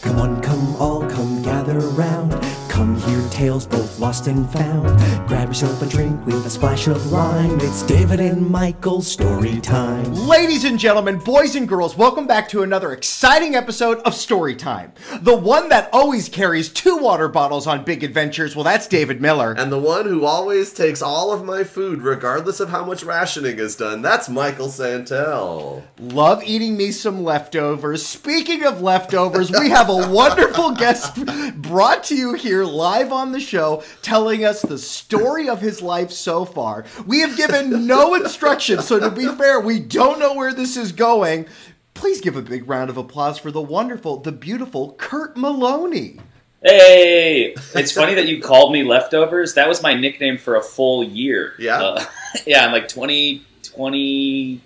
Come on, come all, come gather round. Come hear tales both lost and found. Grab yourself a drink with a splash of lime. It's David and Michael's story time. Ladies and gentlemen, boys and girls, welcome back to another exciting episode of Story Time. The one that always carries two water bottles on big adventures, well, that's David Miller. And the one who always takes all of my food, regardless of how much rationing is done, that's Michael Santel. Love eating me some leftovers. Speaking of leftovers, we have a wonderful guest brought to you here live on the show telling us the story of his life so far. We have given no instructions, so to be fair, we don't know where this is going. Please give a big round of applause for the wonderful, the beautiful Kurt Maloney. Hey, it's funny that you called me leftovers. That was my nickname for a full year. Yeah? Uh, yeah, in like 2021,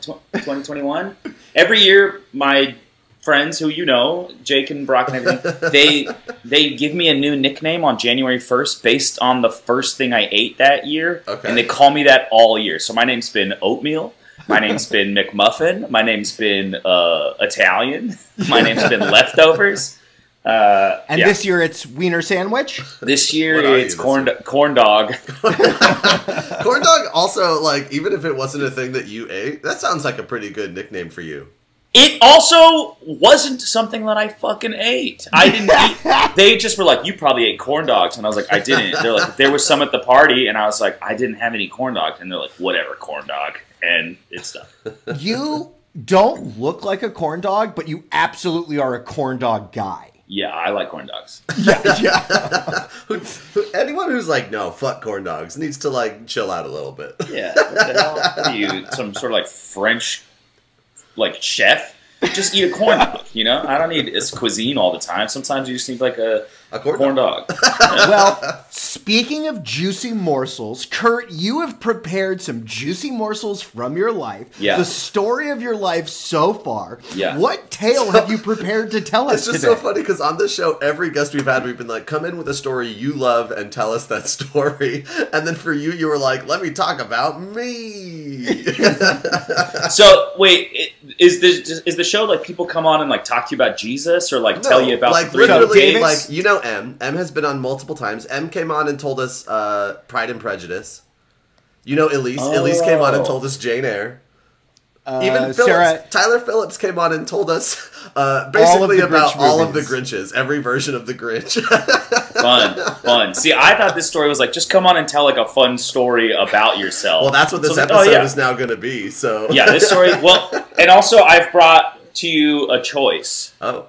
2021. Every year, my friends who you know, Jake and Brock and everything, they they give me a new nickname on January 1st based on the first thing I ate that year. Okay. And they call me that all year. So my name's been Oatmeal. My name's been McMuffin. My name's been uh, Italian. My name's been Leftovers. Uh, And yeah. this year it's Wiener Sandwich. This year What are you it's this corn corn dog. Corn dog also, like, even if it wasn't a thing that you ate, that sounds like a pretty good nickname for you. It also wasn't something that I fucking ate. I didn't eat. They just were like, "You probably ate corn dogs," and I was like, "I didn't." They're like, "There was some at the party," and I was like, "I didn't have any corn dogs," and they're like, "Whatever, corn dog," and it's done. You don't look like a corn dog, but you absolutely are a corn dog guy. Yeah, I like corn dogs. yeah, who, anyone who's like, no, fuck corn dogs, needs to, like, chill out a little bit. Yeah, what the hell? What are you, some sort of like French, like chef? Just eat a corn dog. You know, I don't need this cuisine all the time. Sometimes you just need like a, A corn corn dog. Well, speaking of juicy morsels, Kurt, you have prepared some juicy morsels from your life. Yeah. The story of your life so far. Yeah. What tale have you prepared to tell us It's just today? so funny because on this show, every guest we've had, we've been like, come in with a story you love and tell us that story. And then for you, you were like, let me talk about me. So wait, it, is the is the show like people come on and like talk to you about Jesus or like tell you about like the three literally days? like you know M. M has been on multiple times. M came on and told us uh, Pride and Prejudice. You know Elise. Elise came on and Oh. told us Jane Eyre. Uh, Even Phillips, Sarah, Tyler Phillips came on and told us uh, basically the about Grinch all of the. Grinches, every version of the Grinch. fun, fun. See, I thought this story was like just come on and tell like a fun story about yourself. well, that's what this So, like, episode oh, yeah. is now going to be. So Yeah, this story. Well, and also I've brought to you a choice. oh,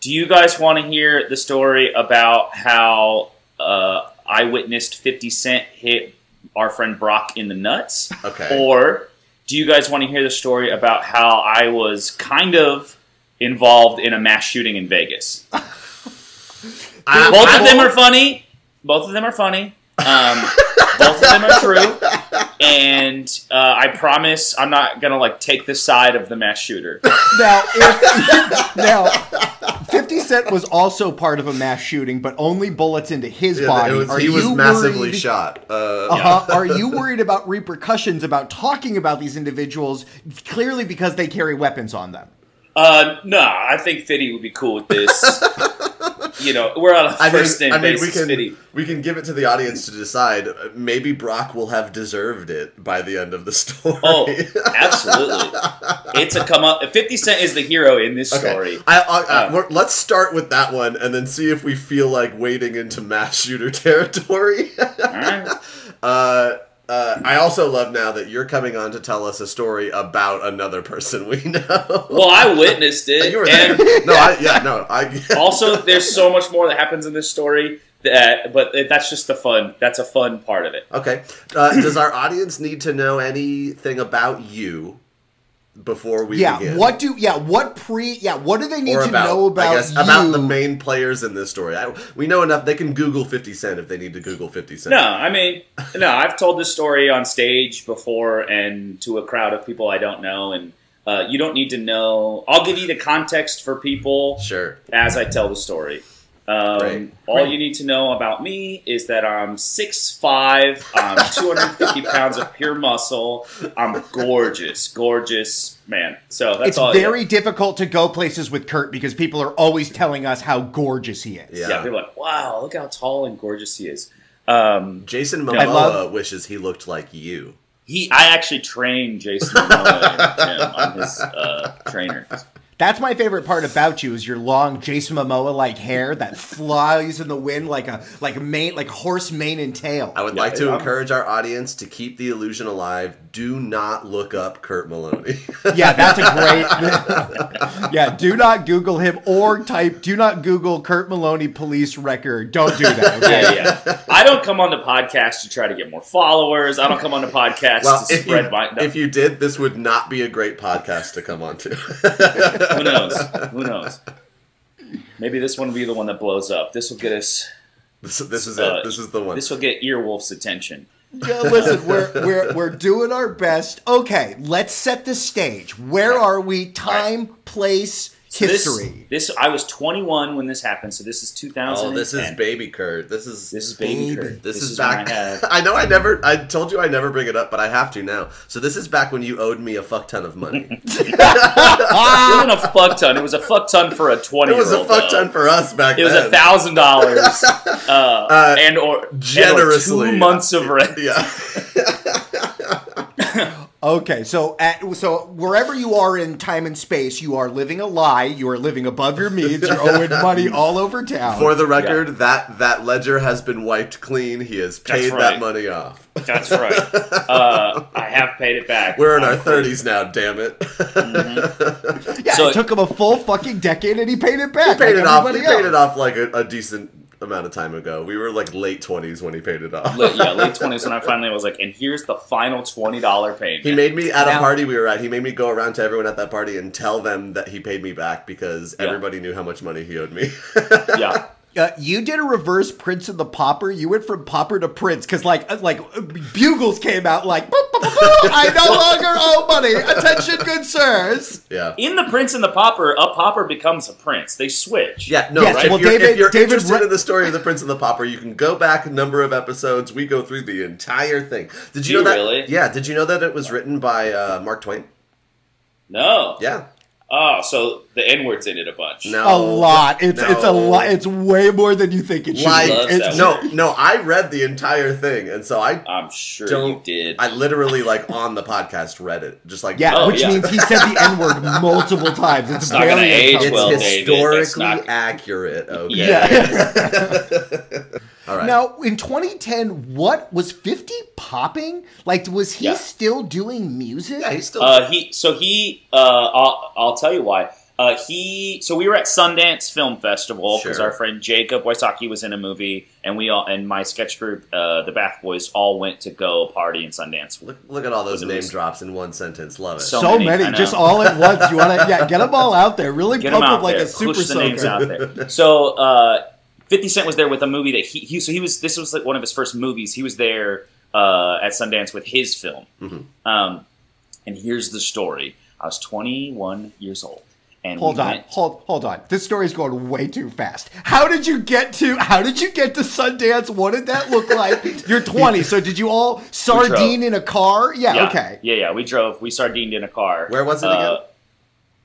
Do you guys want to hear the story about how uh, I witnessed Fifty Cent hit our friend Brock in the nuts? okay. Or do you guys want to hear the story about how I was kind of involved in a mass shooting in Vegas? I- Both I of them are funny. Both of them are funny. Um, both of them are true. And uh, I promise I'm not gonna like take the side of the mass shooter. now, if, now, 50 Cent was also part of a mass shooting, but only bullets into his Yeah, body. was- Are he was you massively worried- shot. Uh, Uh-huh. Are you worried about repercussions about talking about these individuals clearly because they carry weapons on them? Uh, no, I think Fitty would be cool with this. you know, we're on a I mean, first name I mean, we can we can give it to the audience to decide. Uh, Maybe Brock will have deserved it by the end of the story. Oh, absolutely. It's a come up. Fifty Cent is the hero in this story. I, I, I, Um, we're- let's start with that one and then see if we feel like wading into mass shooter territory. All right. uh, uh, I also love now that you're coming on to tell us a story about another person we know. Well, I witnessed it. you were there. and no, I, yeah, no, I. also, there's so much more that happens in this story. That, but that's just the fun. That's a fun part of it. Okay. Uh, does our audience need to know anything about you before we yeah. begin? What do? Yeah. What pre? Yeah. What do they need or to about, know about I guess, you? about the main players in this story? I, we know enough. They can Google Fifty Cent if they need to Google Fifty Cent. No, I mean, no. I've told this story on stage before and to a crowd of people I don't know, and uh, you don't need to know. I'll give you the context for people Sure. as I tell the story. Um, Great. all you need to know about me is that I'm 6'5", I'm 250 pounds of pure muscle. I'm gorgeous, gorgeous man. So that's it's all. very difficult to go places with Kurt because people are always telling us how gorgeous he is. Yeah. yeah. People are like, wow, look how tall and gorgeous he is. Um, Jason I Momoa love- wishes he looked like you. he, I actually trained Jason Momoa. I'm his uh, trainer. That's my favorite part about you is your long Jason Momoa like hair that flies in the wind like a like mane like horse mane and tail. I would Yeah, like to yeah. encourage our audience to keep the illusion alive. Do not look up Kurt Maloney. Yeah, that's a great. yeah, do not Google him or type. Do not Google Kurt Maloney police record. Don't do that. Okay. Yeah, yeah. I don't come on the podcast to try to get more followers. I don't come on the podcast well, to if you, spread my. no. if you did, this would not be a great podcast to come on to. Who knows? Who knows? Maybe this one will be the one that blows up. This will get us. this, this is Uh, it. This is the one. This will get Earwolf's attention. Yeah, listen, we're we're we're doing our best. Okay, let's set the stage. Where are we? Time, place, So this- history. This, I was 21 when this happened, so this is 2010. oh, this is baby Kurt. This is This is baby Baby. Kurt. This, is, when back. I had. I know I never. I told you I never bring it up, but I have to now. So this is back when you owed me a fuck ton of money. It wasn't a fuck ton. It was a fuck ton for a 20 it was a fuck ton for us back It was a thousand dollars, uh, and or generously. and or two months of rent. Yeah. Okay, so at so wherever you are in time and space, you are living a lie. You are living above your means. You're owing money all over town. For the record, that that ledger has been wiped clean. He has paid right. that money off. That's right. Uh, I have paid it back. We're in our I'm- thirties now. Damn it! yeah, so- it took him a full fucking decade, and he paid it back. he paid like it off. He everybody paid it off like a, a decent amount of time ago. We were like late twenties when he paid it off. Late, yeah, late twenties when I finally was like, and here's the final twenty dollar payment. He made me at a Now- party we were at. He made me go around to everyone at that party and tell them that he paid me back because Yeah. everybody knew how much money he owed me. yeah, Uh, you did a reverse Prince and the Pauper. You went from Popper to Prince because, like, uh, like uh, bugles came out like, "Boop, boop, boop, boop, I no longer owe money. Attention, good sirs. yeah. in the Prince and the Pauper, a popper becomes a prince. They switch. Yeah, no. Yes, if, well, you're, David- if you're David interested Re- in the story of the Prince and the Pauper, you can go back a number of episodes. We go through the entire thing. Did you Do know that? really? Yeah. Did you know that it was written by uh, Mark Twain? No. Yeah. Oh, so the N word's in it a bunch. No. a lot. It's it's a lot. It's way more than you think it should. Like be. It's that no, no. I read the entire thing, and so I, I'm sure Don't- you did. I literally like on the podcast read it, just like yeah, Oh, which yeah. means he said the N word multiple times. It's, It's not gonna very age It's uncomfortable. well, David. That's historically not- accurate. Okay. Yeah. All right. Now, in 2010, what was 50 popping? Like, was he Yeah. still doing music? yeah, he's still. Uh, he so he uh, I'll, I'll tell you why. Uh, he so we were at Sundance Film Festival because Sure. our friend Jacob Wysocki was in a movie, and we all and my sketch group, uh, the Bath Boys, all went to go party in Sundance. look, look at all those name was- drops in one sentence. Love it. So so many, many, just all at once. You want to, yeah, get them all out there. Really Get pump them them out like there, a super push the names soaker. out there. So uh, Fifty Cent was there with a movie that he, he so he was this was like one of his first movies. He was there uh, at Sundance with his film. Mhm. Um, and here's the story: I was 21 years old, and Hold we on, went- hold, hold on. This story's going way too fast. How did you get to? How did you get to Sundance? What did that look like? You're 20, so did you all sardine in a car? Yeah, Yeah, okay. Yeah, yeah. We drove. We sardined in a car. Where was it Uh, again?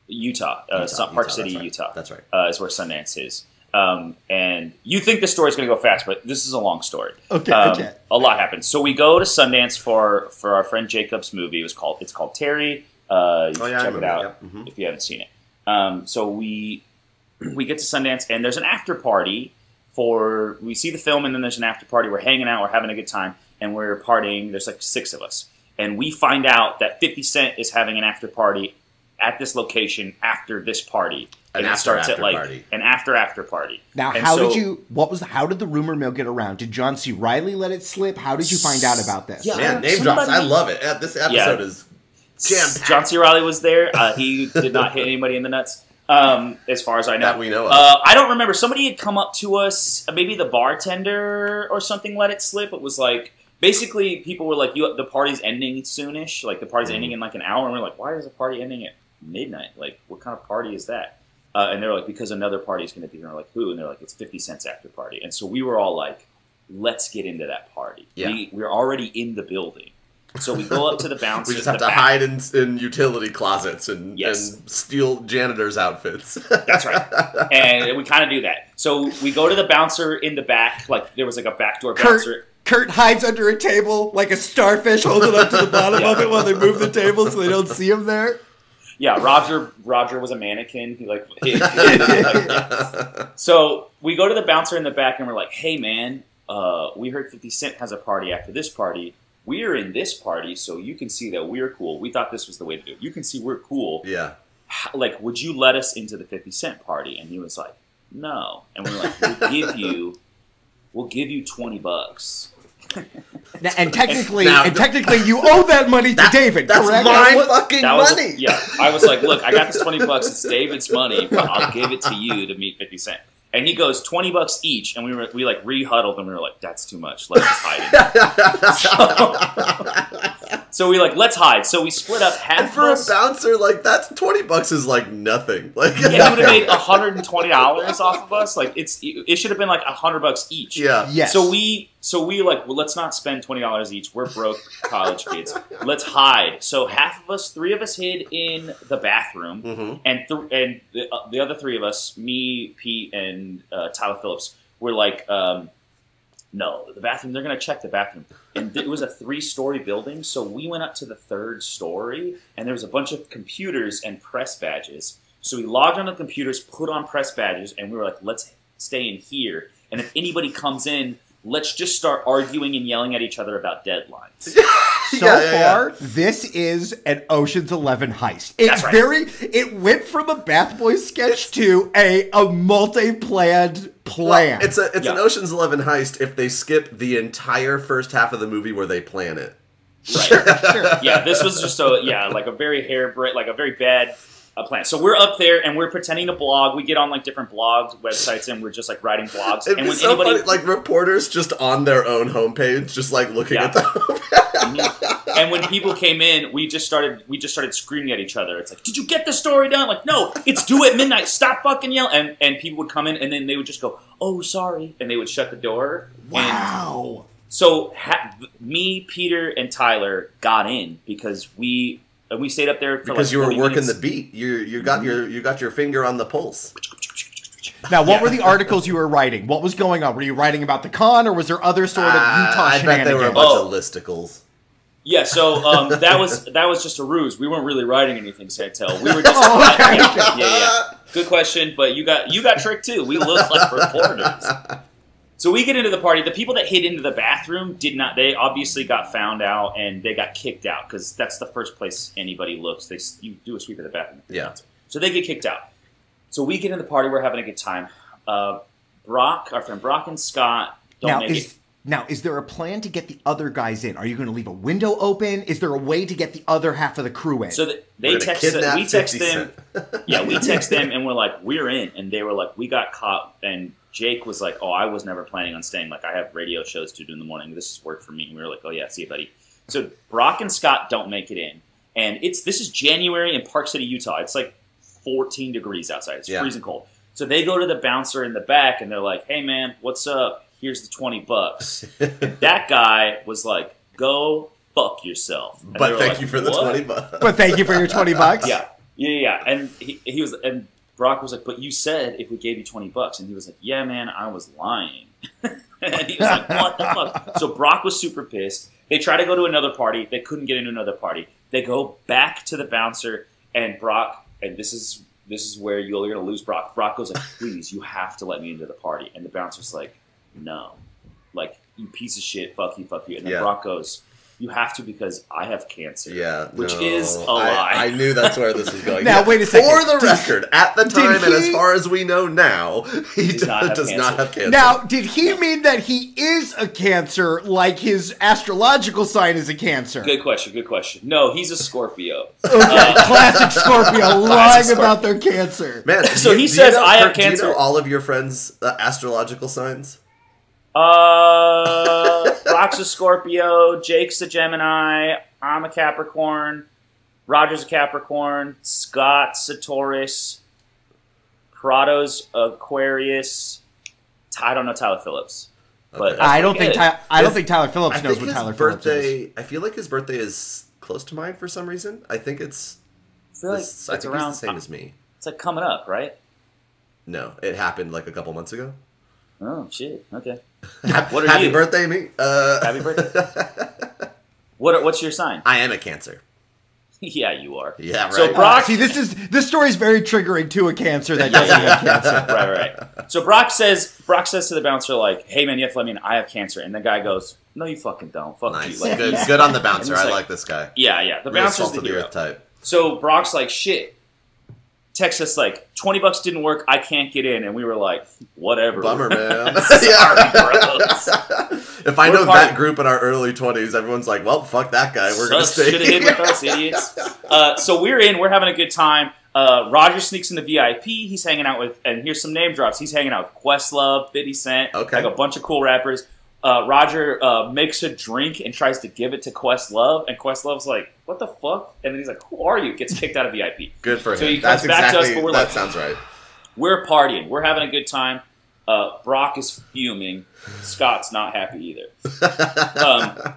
Utah, uh, Utah, Park Utah, City, that's right. Utah. That's right. Uh, is where Sundance is. Um, and you think the story's going to go fast, but this is a long story. Okay, Um, okay. A lot happens. So we go to Sundance for for our friend Jacob's movie. It was called it's called Terri. Uh, you Oh, should yeah, I check it remember out that, yep. Mhm. if you haven't seen it. Um, so we we get to Sundance and there's an after party for we see the film and then there's an after party. We're hanging out, we're having a good time, and we're partying. There's like six of us, and we find out that 50 Cent is having an after party at this location after this party. An and it starts after at like party. an after after party. Now, And how so- did you? What was? How did the rumor mill get around? Did John C. Reilly let it slip? How did you find out about this? Yeah. Man, name somebody- drops. I love it. Uh, This episode is jam-packed. John C. Reilly was there. Uh, he did not hit anybody in the nuts, um, as far as I know. That we know of. Uh, I don't remember. Somebody had come up to us, uh, maybe the bartender or something, let it slip. It was like basically people were like, "You, the party's ending soonish. Like the party's Mm-hmm. ending in like an hour." And we're like, "Why is the party ending at midnight? Like, what kind of party is that?" Uh, and they're like, because another party's going to be here. And we're like, who? And they're like, it's 50 Cent's after party. And so we were all like, let's get into that party. Yeah. We, we're already in the building. So we go up to the bouncer. We just have to back. hide in, in utility closets and, Yes. and steal janitors' outfits. That's right. And we kind of do that. So we go to the bouncer in the back. Like there was like a backdoor bouncer. Kurt, Kurt hides under a table like a starfish, holding up to the bottom of it while they move the table so they don't see him there. Yeah, Roger. Roger was a mannequin. He like. he- so we go to the bouncer in the back, and we're like, "Hey, man, uh, we heard Fifty Cent has a party after this party. We're in this party, so you can see that we're cool. We thought this was the way to do it. You can see we're cool. yeah. How- Like, would you let us into the Fifty Cent party?" And he was like, "No." And we're like, "We'll give you, we'll give you twenty bucks." Now- And technically, Now- and technically, you owe that money to David, That's correct? my What- fucking That was money. yeah. I was like, look, I got this twenty bucks. It's David's money, but I'll give it to you to meet Fifty Cent. And he goes twenty bucks each, and we were we like re-huddled, and we were like, that's too much. Let's just hide it. so, so we like let's hide. So we split up half. And for of a bouncer, like that's twenty bucks is like nothing. Like Yeah, he would have made hundred and twenty dollars off of us. Like it's it should have been like hundred bucks each. yeah. Yes. So we so we like well, let's not spend twenty dollars each. We're broke college kids. Let's hide. So half of us, three of us, hid in the bathroom, Mhm. and th- and the, uh, the other three of us, me, Pete, and uh, Tyler Phillips, were like, um, no, the bathroom. They're gonna check the bathroom, and it was a three-story building. So we went up to the third story, and there was a bunch of computers and press badges. So we logged on the computers, put on press badges, and we were like, let's stay in here. And if anybody comes in, let's just start arguing and yelling at each other about deadlines. So Yeah, yeah, yeah. far, this is an Ocean's Eleven heist. It's That's right. very. It went from a Bath Boys sketch to a a multi-planned plan. It's a it's an Ocean's Eleven heist if they skip the entire first half of the movie where they plan it. sure, sure. yeah, this was just a yeah, like a very harebrained, like a very bad uh, plan. So we're up there and we're pretending to blog. We get on like different blogs, websites, and we're just like writing blogs. It'd and when so anybody, funny, like reporters just on their own homepage, just like looking Yeah. at the Mhm. and when people came in, we just started we just started screaming at each other. It's like, did you get the story done? Like, no, it's due at midnight. Stop fucking yelling. And and people would come in and then they would just go, oh, sorry, and they would shut the door. And Wow. So ha- me, Peter, and Tyler got in because we and we stayed up there for because like you were working minutes. the beat. You you got your you got your finger on the pulse. Now, what Yeah. were the articles you were writing? What was going on? Were you writing about the con, or was there other sort of Ah, Utah I bet they were a bunch Oh. of listicles. Yeah, so um, that was that was just a ruse. We weren't really writing anything, Santel. We were just Oh, okay. yeah, yeah, yeah. Good question, but you got you got tricked too. We looked like reporters. So we get into the party. The people that hid into the bathroom did not. They obviously got found out and they got kicked out because that's the first place anybody looks. They you do a sweep of the bathroom. Yeah. So they get kicked out. So we get in the party. We're having a good time. Uh, Brock, our friend Brock and Scott don't Now make is it. now is there a plan to get the other guys in? Are you going to leave a window open? Is there a way to get the other half of the crew in? So th- We're they gonna text kidnap we text them. Yeah, we text them and we're like, we're in, and they were like, we got caught. And Jake was like, oh, I was never planning on staying. Like, I have radio shows to do in the morning. This is work for me. And we were like, oh yeah, see you, buddy. So Brock and Scott don't make it in, and it's this is January in Park City, Utah. It's like 14 degrees outside. It's Yeah. freezing cold. So they go to the bouncer in the back and they're like, hey man, what's up? Here's the 20 bucks. that guy was like, go fuck yourself. And But thank like, you for the "What?" twenty bucks. but thank you for your twenty bucks. Yeah, yeah, yeah. And he, he was, and Brock was like, "But you said if we gave you twenty bucks," and he was like, "Yeah, man, I was lying." and he was like, "What the fuck?" So Brock was super pissed. They try to go to another party. They couldn't get into another party. They go back to the bouncer, and Brock, and this is this is where you're gonna lose Brock. Brock goes like, "Please, you have to let me into the party," and the bouncer's like, "No, like you piece of shit, fuck you, fuck you." And then Yeah. Brock goes, "You have to because I have cancer." Yeah, which no. is a I- lie. I, knew that's where this was going. Now, Yeah, wait a second. For the Did- record, at the time, and as far as we know now, he Does not have does cancer. not have cancer. Now, did he mean that he is a cancer, like his astrological sign is a cancer? Good question. Good question. No, he's a Scorpio. Okay, classic Scorpio lying Scorpio. about their cancer. Man, So you- he do you says, know- "I have do you know all of your friends' uh, astrological signs? Uh, Brock's a Scorpio. Jake's a Gemini. I'm a Capricorn. Roger's a Capricorn. Scott's a Taurus. Corrado's Aquarius. I don't know Tyler Phillips, but Okay. I don't think. Ty- I don't think Tyler Phillips I knows what his Tyler Phillips is. birthday. I feel like his birthday is close to mine for some reason. I think it's. I feel like this- I it's think around. he's the same as me. It's like coming up, right? No, it happened like a couple months ago. Oh shit. Okay. Happy, What are happy you? birthday, me. Uh, Happy birthday. what? What's your sign? I am a Cancer. yeah, you are. Yeah, right. So Uh, Brock. see, this is this story is very triggering to a cancer that Yeah, doesn't have cancer. right, right, right. So Brock says, Brock says to the bouncer, like, "Hey man, you have to let me in. I have cancer." And the guy goes, "No, you fucking don't. Fuck nice. you." Like, good, good on the bouncer. I like, like- this guy. Yeah, yeah. The Real bouncer's the the hero. earth type. So Brock's like, "Shit." Text us like twenty bucks didn't work. I can't get in, and we were like, "Whatever." Bummer, man. Sorry, if I We're know part- that group in our early twenties, everyone's like, "Well, fuck that guy. We're gonna stay." Should have hit with us, idiots. Uh, so we're in. We're having a good time. Uh, Roger sneaks in the VIP. He's hanging out with, and here's some name drops. He's hanging out with Questlove, 50 Cent, Okay. like a bunch of cool rappers. Uh, Roger uh, makes a drink and tries to give it to Questlove, and Questlove's like, "What the fuck?" And then he's like, "Who are you?" Gets kicked out of VIP. Good for him. So he That's comes back to us, but we're that like- sounds right. We're partying. We're having a good time. Uh, Brock is fuming. Scott's not happy either. Um,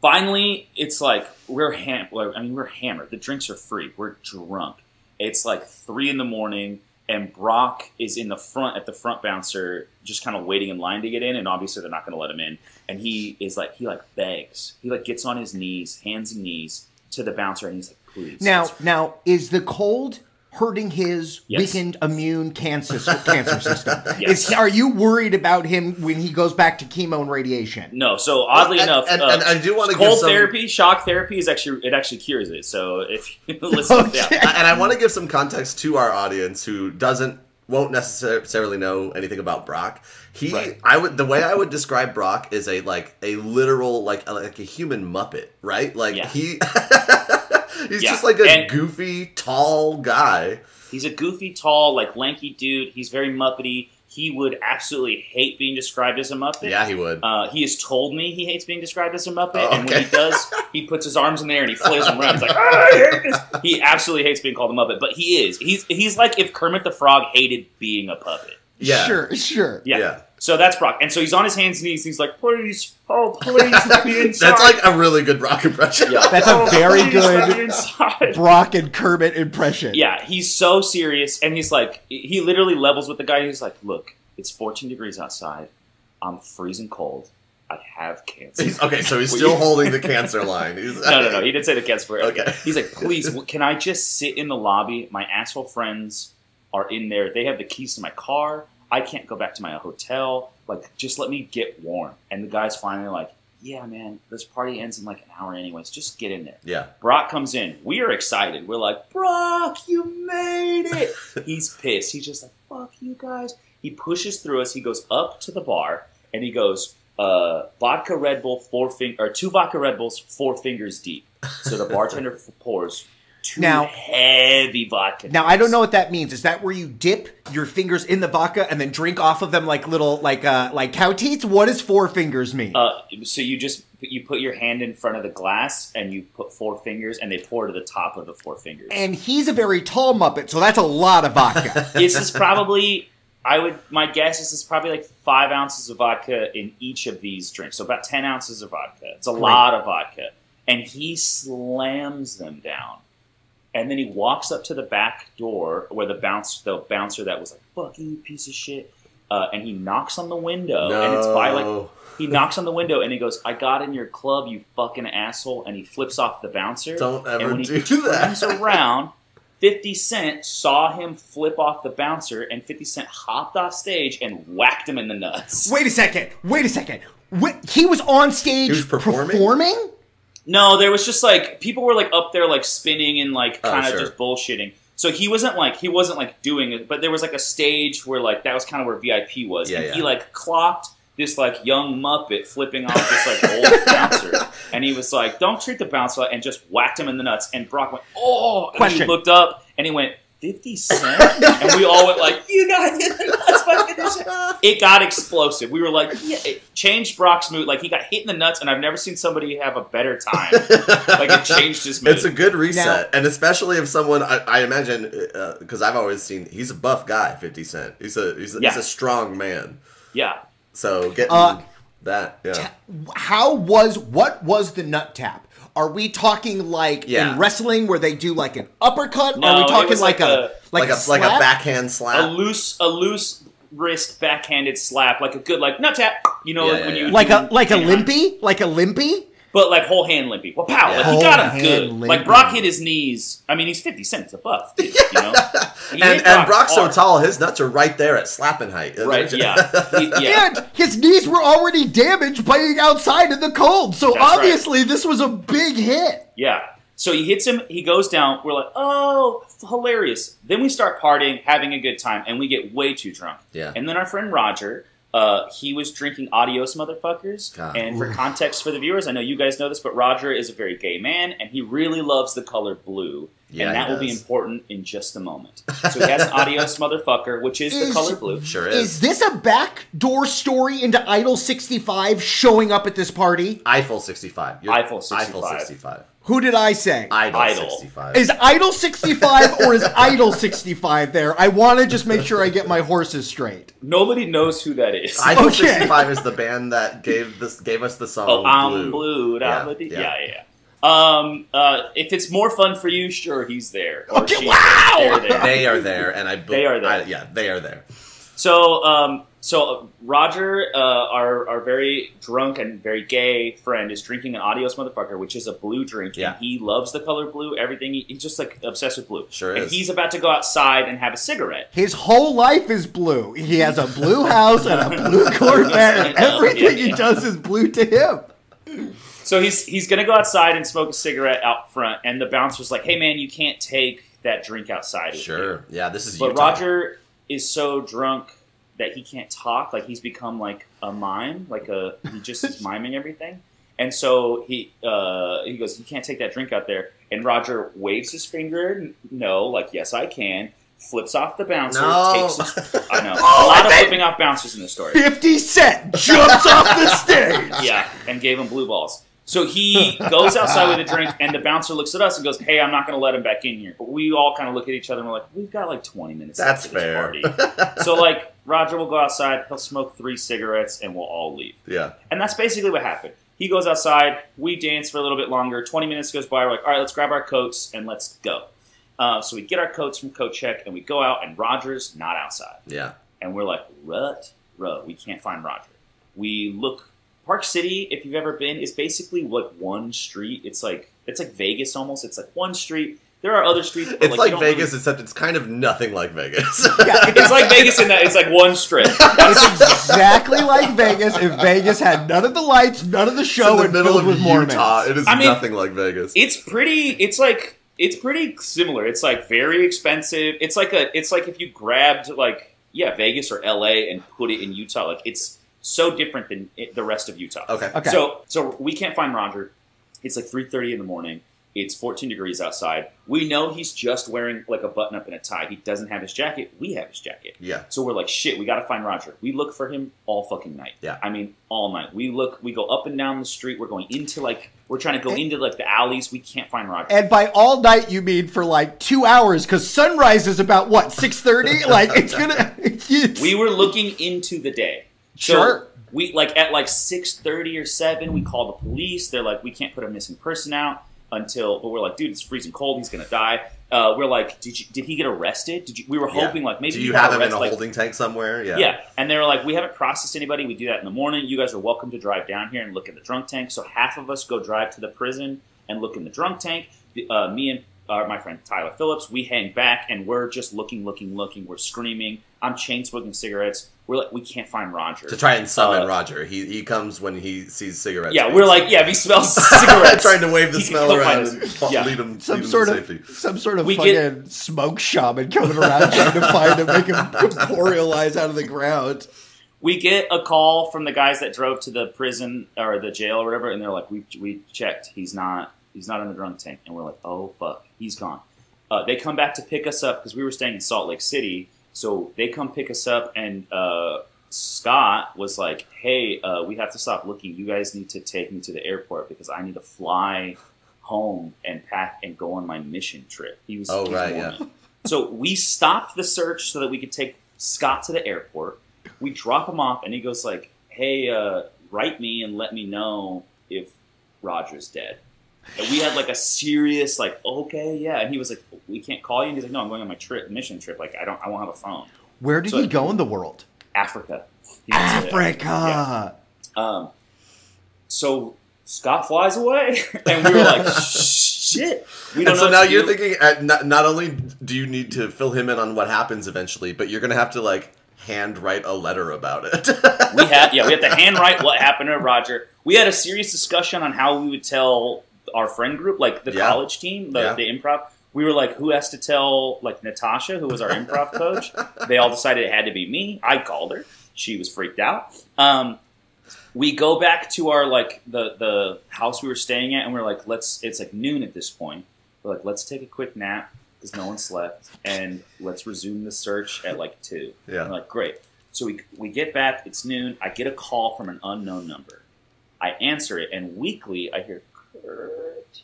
finally, it's like we're ham. I mean, we're hammered. The drinks are free. We're drunk. It's like three in the morning, and Brock is in the front at the front bouncer, just kind of waiting in line to get in. And obviously, they're not going to let him in. And he is like, he like begs. He like gets on his knees, hands and knees, to the bouncer, and he's like, please. Now, now is the cold hurting his Yes. weakened immune cancer cancer system? Yes. Is, are you worried about him when he goes back to chemo and radiation? No, so oddly And- enough, and- uh, and I do wanna give cold some- therapy, shock therapy is actually it actually cures it. So if you listen, Okay. yeah, and I want to give some context to our audience who doesn't won't necessarily know anything about Brock. He, Right. I would, the way I would describe Brock is a like a literal like a, like a human muppet, right? Like Yeah. he, he's Yeah. just like a And- goofy tall guy. he's a goofy, tall, like lanky dude. He's very muppety. He would absolutely hate being described as a muppet. Yeah, he would. Uh, he has told me he hates being described as a muppet, Oh, and when he does, he puts his arms in the air and he flails them around. He's like, "Ah, I hate this." He absolutely hates being called a muppet, but he is. He's he's like if Kermit the Frog hated being a puppet. yeah, Sure, sure. Yeah. Yeah. So that's Brock, and so he's on his hands and knees. And he's like, "Please, oh please, let me inside." That's like a really good Brock impression. Yeah. That's a Oh, very please, let me good. Brock and Kermit impression. Yeah, he's so serious, and he's like, he literally levels with the guy. He's like, "Look, it's 14 degrees outside. I'm freezing cold. I have cancer." He's, okay, so he's still holding the cancer line. He's, no, no, no. He didn't say the cancer word. Okay. He's like, "Please, can I just sit in the lobby? My asshole friends are in there. They have the keys to my car. I can't go back to my hotel. Like, just let me get warm." And the guy's finally like, "Yeah, man, this party ends in like an hour anyways. Just get in there." Yeah. Brock comes in. We are excited. We're like, Brock, you made it. He's pissed. He's just like, fuck you guys. He pushes through us. He goes up to the bar and he goes, uh, vodka Red Bull, four finger or two vodka Red Bulls, four fingers deep. So the bartender pours two Now- heavy vodka. Now I don't know what that means. Is that where you dip your fingers in the vodka and then drink off of them like little like uh like cow teats? What does four fingers mean? Uh, so you just you put your hand in front of the glass and you put four fingers and they pour to the top of the four fingers. and he's a very tall muppet, so that's a lot of vodka. this is probably I would my guess is it's probably like five ounces of vodka in each of these drinks, so about ten ounces of vodka. It's a lot of vodka, and he slams them down, and then he walks up to the back door where the bounce the bouncer that was like "fuck you, piece of shit," uh, and he knocks on the window, and it's by like he knocks on the window and he goes, "I got in your club, you fucking asshole," and he flips off the bouncer. Don't and ever when he do turns that. around, 50 Cent saw him flip off the bouncer, and 50 Cent hopped off stage and whacked him in the nuts. wait a second. Wait a second. Wait, he was on stage He was performing? performing? No, there was just like people were like up there like spinning and like Oh, kind of sure. just bullshitting. So he wasn't like he wasn't like doing it, but there was like a stage where like that was kind of where VIP was, Yeah, and yeah. he like clocked this like young muppet flipping off this like old bouncer, and he was like, "Don't treat the bouncer," and just whacked him in the nuts. And Brock went, "Oh!" And then he looked up and he went, 50 Cent? and we all went like, you got hit in the nuts by 50 It got explosive. We were like, yeah, it changed Brock's mood. Like, he got hit in the nuts, and I've never seen somebody have a better time. Like, it changed his mood. It's a good reset, and especially if someone I, I imagine because I've always seen he's a buff guy, Fifty Cent. He's a he's a, Yeah. he's a strong man. yeah. So getting Uh, that, yeah. Ta- How was what was the nut tap? Are we talking like Yeah. in wrestling where they do like an uppercut? No, Are we talking was like, like a, a- like, a like a backhand slap? A loose, a loose wrist backhanded slap, like a good, like, nut tap. You know, Yeah, like yeah, when yeah. you. like do a like a limpy, like a limpy. But like whole hand limpy. Well, pow! Yeah. Like Whole he got him good. limpy. Like Brock hit his knees. I mean, he's fifty cent. A buff, dude, you know. And hit and Brock's so tall, his nuts are right there at slapping height. Right? Yeah. He- yeah. And his knees were already damaged playing outside in the cold. So That's right. obviously this was a big hit. Yeah. So he hits him. He goes down. We're like, oh, hilarious. Then we start partying, having a good time, and we get way too drunk. Yeah. And then our friend Roger. Uh, he was drinking adios motherfuckers God. and for context for the viewers i know you guys know this but roger is a very gay man and he really loves the color blue Yeah, and that will be important in just a moment so he has an adios motherfucker which is, the color blue Sure Is is. this a backdoor story into Idol 65 showing up at this party? Eiffel 65. You're- Eiffel 65. Eiffel 65. Who did I say? Idol, Idol. 65. Is Idol 65 or is Idol 65 there? I want to just make sure I get my horses straight. nobody knows who that is Eiffel Okay. 65 is the band that gave this gave us the song Oh, I'm Blue. blue. Yeah, Yeah, yeah. yeah, yeah. Um, uh, if it's more fun for you, sure, he's there. Or Okay, she's wow! there. They're there. They are there, and I bel- They are there. I- yeah, they are there. So, um, so uh, Roger, uh, our our very drunk and very gay friend, is drinking an Adios motherfucker, which is a blue drink. Yeah. And he loves the color blue. Everything. He, he's just like obsessed with blue. Sure And is. he's about to go outside and have a cigarette. His whole life is blue. He has a blue house and a blue Corvette, and everything yeah, he does is blue to him. So he's he's gonna go outside and smoke a cigarette out front, and the bouncer's like, "Hey man, you can't take that drink outside." Sure. Yeah, this is But Utah. Roger is so drunk that he can't talk. Like he's become like a mime. Like a he just is miming everything. And so he uh, he goes, "You can't take that drink out there." And Roger waves his finger, no, like yes, I can. Flips off the bouncer. No. Takes his, I know Oh, a lot of flipping off bouncers in the story. 50 Cent jumps off the stage. Yeah, and gave him blue balls. So he goes outside with a drink, and the bouncer looks at us and goes, "Hey, I'm not going to let him back in here." But we all kind of look at each other and we're like, "We've got like 20 minutes." That's left of this fair. Party. so like, Roger will go outside, he'll smoke three cigarettes, and we'll all leave. yeah. And that's basically what happened. He goes outside, we dance for a little bit longer. 20 minutes goes by, we're like, all right, let's grab our coats and let's go. Uh, so we get our coats from Coat Check and we go out, and Roger's not outside Yeah. and we're like, rut, rut, we can't find Roger. We look Park City, if you've ever been, is basically like one street. It's like it's like Vegas almost. It's like one street. There are other streets. But It's like, like, Vegas, really- except it's kind of nothing like Vegas. Yeah, it's like Vegas in that it's like one strip. It's exactly like Vegas if Vegas had none of the lights, none of the It's show, in the and middle of with Utah. Mormons. It is I mean- nothing like Vegas. It's pretty. It's like it's pretty similar. It's like very expensive. It's like a. It's like if you grabbed like yeah Vegas or L.A. and put it in Utah. Like it's so different than it, the rest of Utah. okay. Okay. So so we can't find Roger. It's like three thirty in the morning. It's fourteen degrees outside. We know he's just wearing like a button up and a tie. He doesn't have his jacket. We have his jacket. Yeah. So we're like, shit, we got to find Roger. We look for him all fucking night. Yeah. I mean, all night. We look, we go up and down the street. We're going into like, we're trying to go into like the alleys. We can't find Roger. And by all night, you mean for like two hours, because sunrise is about what six thirty. Like it's gonna. We were looking into the day. So Sure. We like at like six thirty or seven. We call the police. They're like, we can't put a missing person out until. But we're like, dude, it's freezing cold. He's gonna die. Uh, we're like, did you, did he get arrested? Did you? We were Yeah. hoping like maybe Do you have him in a like- holding tank somewhere? Yeah. Yeah. And they were like, we haven't processed anybody. We do that in the morning. You guys are welcome to drive down here and look at the drunk tank. So half of us go drive to the prison and look in the drunk tank. Uh, me and uh, my friend Tyler Phillips, we hang back and we're just looking, looking, looking. We're screaming. I'm chain smoking cigarettes. We're like, we can't find Roger. To try and summon Uh, Roger. He he comes when he sees cigarettes. Yeah, we're like, yeah, if he smells cigarettes. trying to wave the smell around and Yeah. lead him, some lead him sort to of safety. some sort of We fucking get- smoke shaman coming around trying to find him, make him corporealize out of the ground. we get a call from the guys that drove to the prison or the jail or whatever, and they're like, "We we checked. He's not. He's not in the drunk tank." And we're like, "Oh fuck, he's gone." Uh, they come back to pick us up because we were staying in Salt Lake City. So they come pick us up, and uh, Scott was like, "Hey, uh, we have to stop looking. You guys need to take me to the airport because I need to fly home and pack and go on my mission trip." He was. Oh, right, Mormon. So we stopped the search so that we could take Scott to the airport. We drop him off, and he goes like, "Hey, uh, write me and let me know if Roger's dead." And we had like a serious like, okay, yeah. And he was like, "We can't call you." And he's like, "No, I'm going on my trip, mission trip. Like, I don't, I won't have a phone." Where did So- he go in the world? Africa. He went to Africa. Um, so Scott flies away, and we were like, "Shit!" We don't And know. so now you're do. thinking, uh, not, not only do you need to fill him in on what happens eventually, but you're going to have to like hand write a letter about it. we had yeah we had to handwrite what happened to Roger. We had a serious discussion on how we would tell our friend group, like the Yeah. college team, the, Yeah. the improv. We were like, who has to tell like Natasha, who was our improv coach? They all decided it had to be me. I called her. She was freaked out. Um, we go back to our like the the house we were staying at, and we're like, let's. It's like noon at this point. We're like, let's take a quick nap because no one slept, and let's resume the search at like two. Yeah. I'm like, great. So we we get back. It's noon. I get a call from an unknown number. I answer it, and weekly I hear Kurt.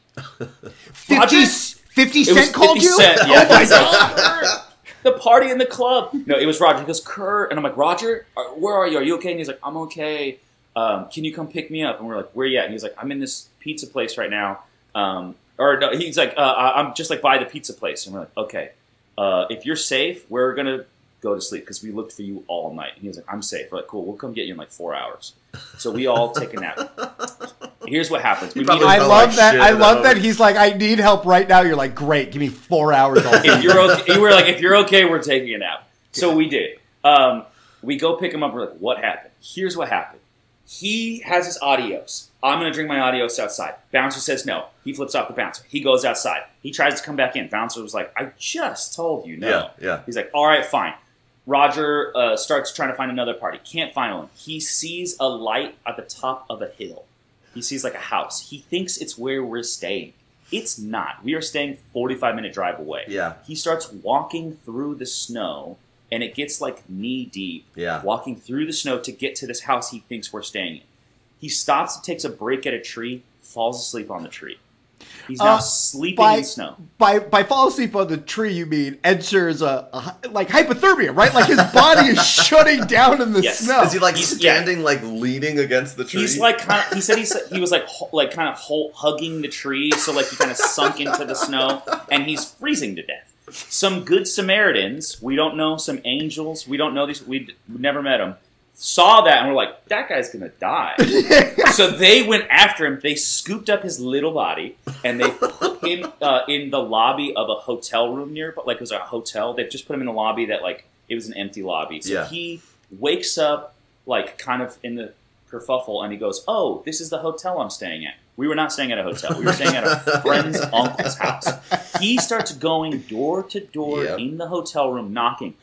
50, Roger? 50 It was called 50 you? Cent, yeah. Oh my God. The party in the club. No, it was Roger. He goes, Kurt, and I'm like, Roger, where are you? Are you okay? And he's like, I'm okay. Um, can you come pick me up? And we're like, where are you at? And he's like, I'm in this pizza place right now. Um, or no, he's like, uh, I'm just like by the pizza place. And we're like, okay. Uh, if you're safe, we're gonna go to sleep because we looked for you all night. And he was like, I'm safe. We're like, cool. We'll come get you in like four hours. So we all take a nap. Here's what happens. We meet I love like that. I love that he's like, I need help right now. You're like, great, give me four hours. I'll if you're okay, we're like, if you're okay, we're taking a nap. So we did. Um, we go pick him up. We're like, what happened? Here's what happened. He has his adios. I'm gonna drink my adios outside. Bouncer says no. He flips off the bouncer. He goes outside. He tries to come back in. Bouncer was like, I just told you no. Yeah, yeah. He's like, all right, fine. Roger uh, starts trying to find another party. Can't find one. He sees a light at the top of a hill. He sees like a house. He thinks it's where we're staying. It's not. We are staying 45 minute drive away. Yeah. He starts walking through the snow, and it gets like knee deep. Yeah. Walking through the snow to get to this house he thinks we're staying in. He stops, and takes a break at a tree, falls asleep on the tree. He's now Uh, sleeping by- in snow. by by fall asleep on the tree, you mean enters a, a like hypothermia, right? Like his body is shutting down in the Yes. snow. Is he like He's- yeah. standing, like leaning against the tree? He's like kind of. He said he said he was like ho- like kind of ho- hugging the tree, so like he kind of sunk into the snow, and he's freezing to death. Some good Samaritans, we don't know. Some angels, we don't know these. We we never met them. Saw that and we're like, that guy's gonna die. so they went after him. They scooped up his little body and they put him uh, in the lobby of a hotel room near, but like it was a hotel. They just put him in the lobby that like it was an empty lobby. So Yeah. he wakes up like kind of in the kerfuffle and he goes, "Oh, this is the hotel I'm staying at." We were not staying at a hotel. We were staying at a friend's uncle's house. He starts going door to door Yep. in the hotel room, knocking.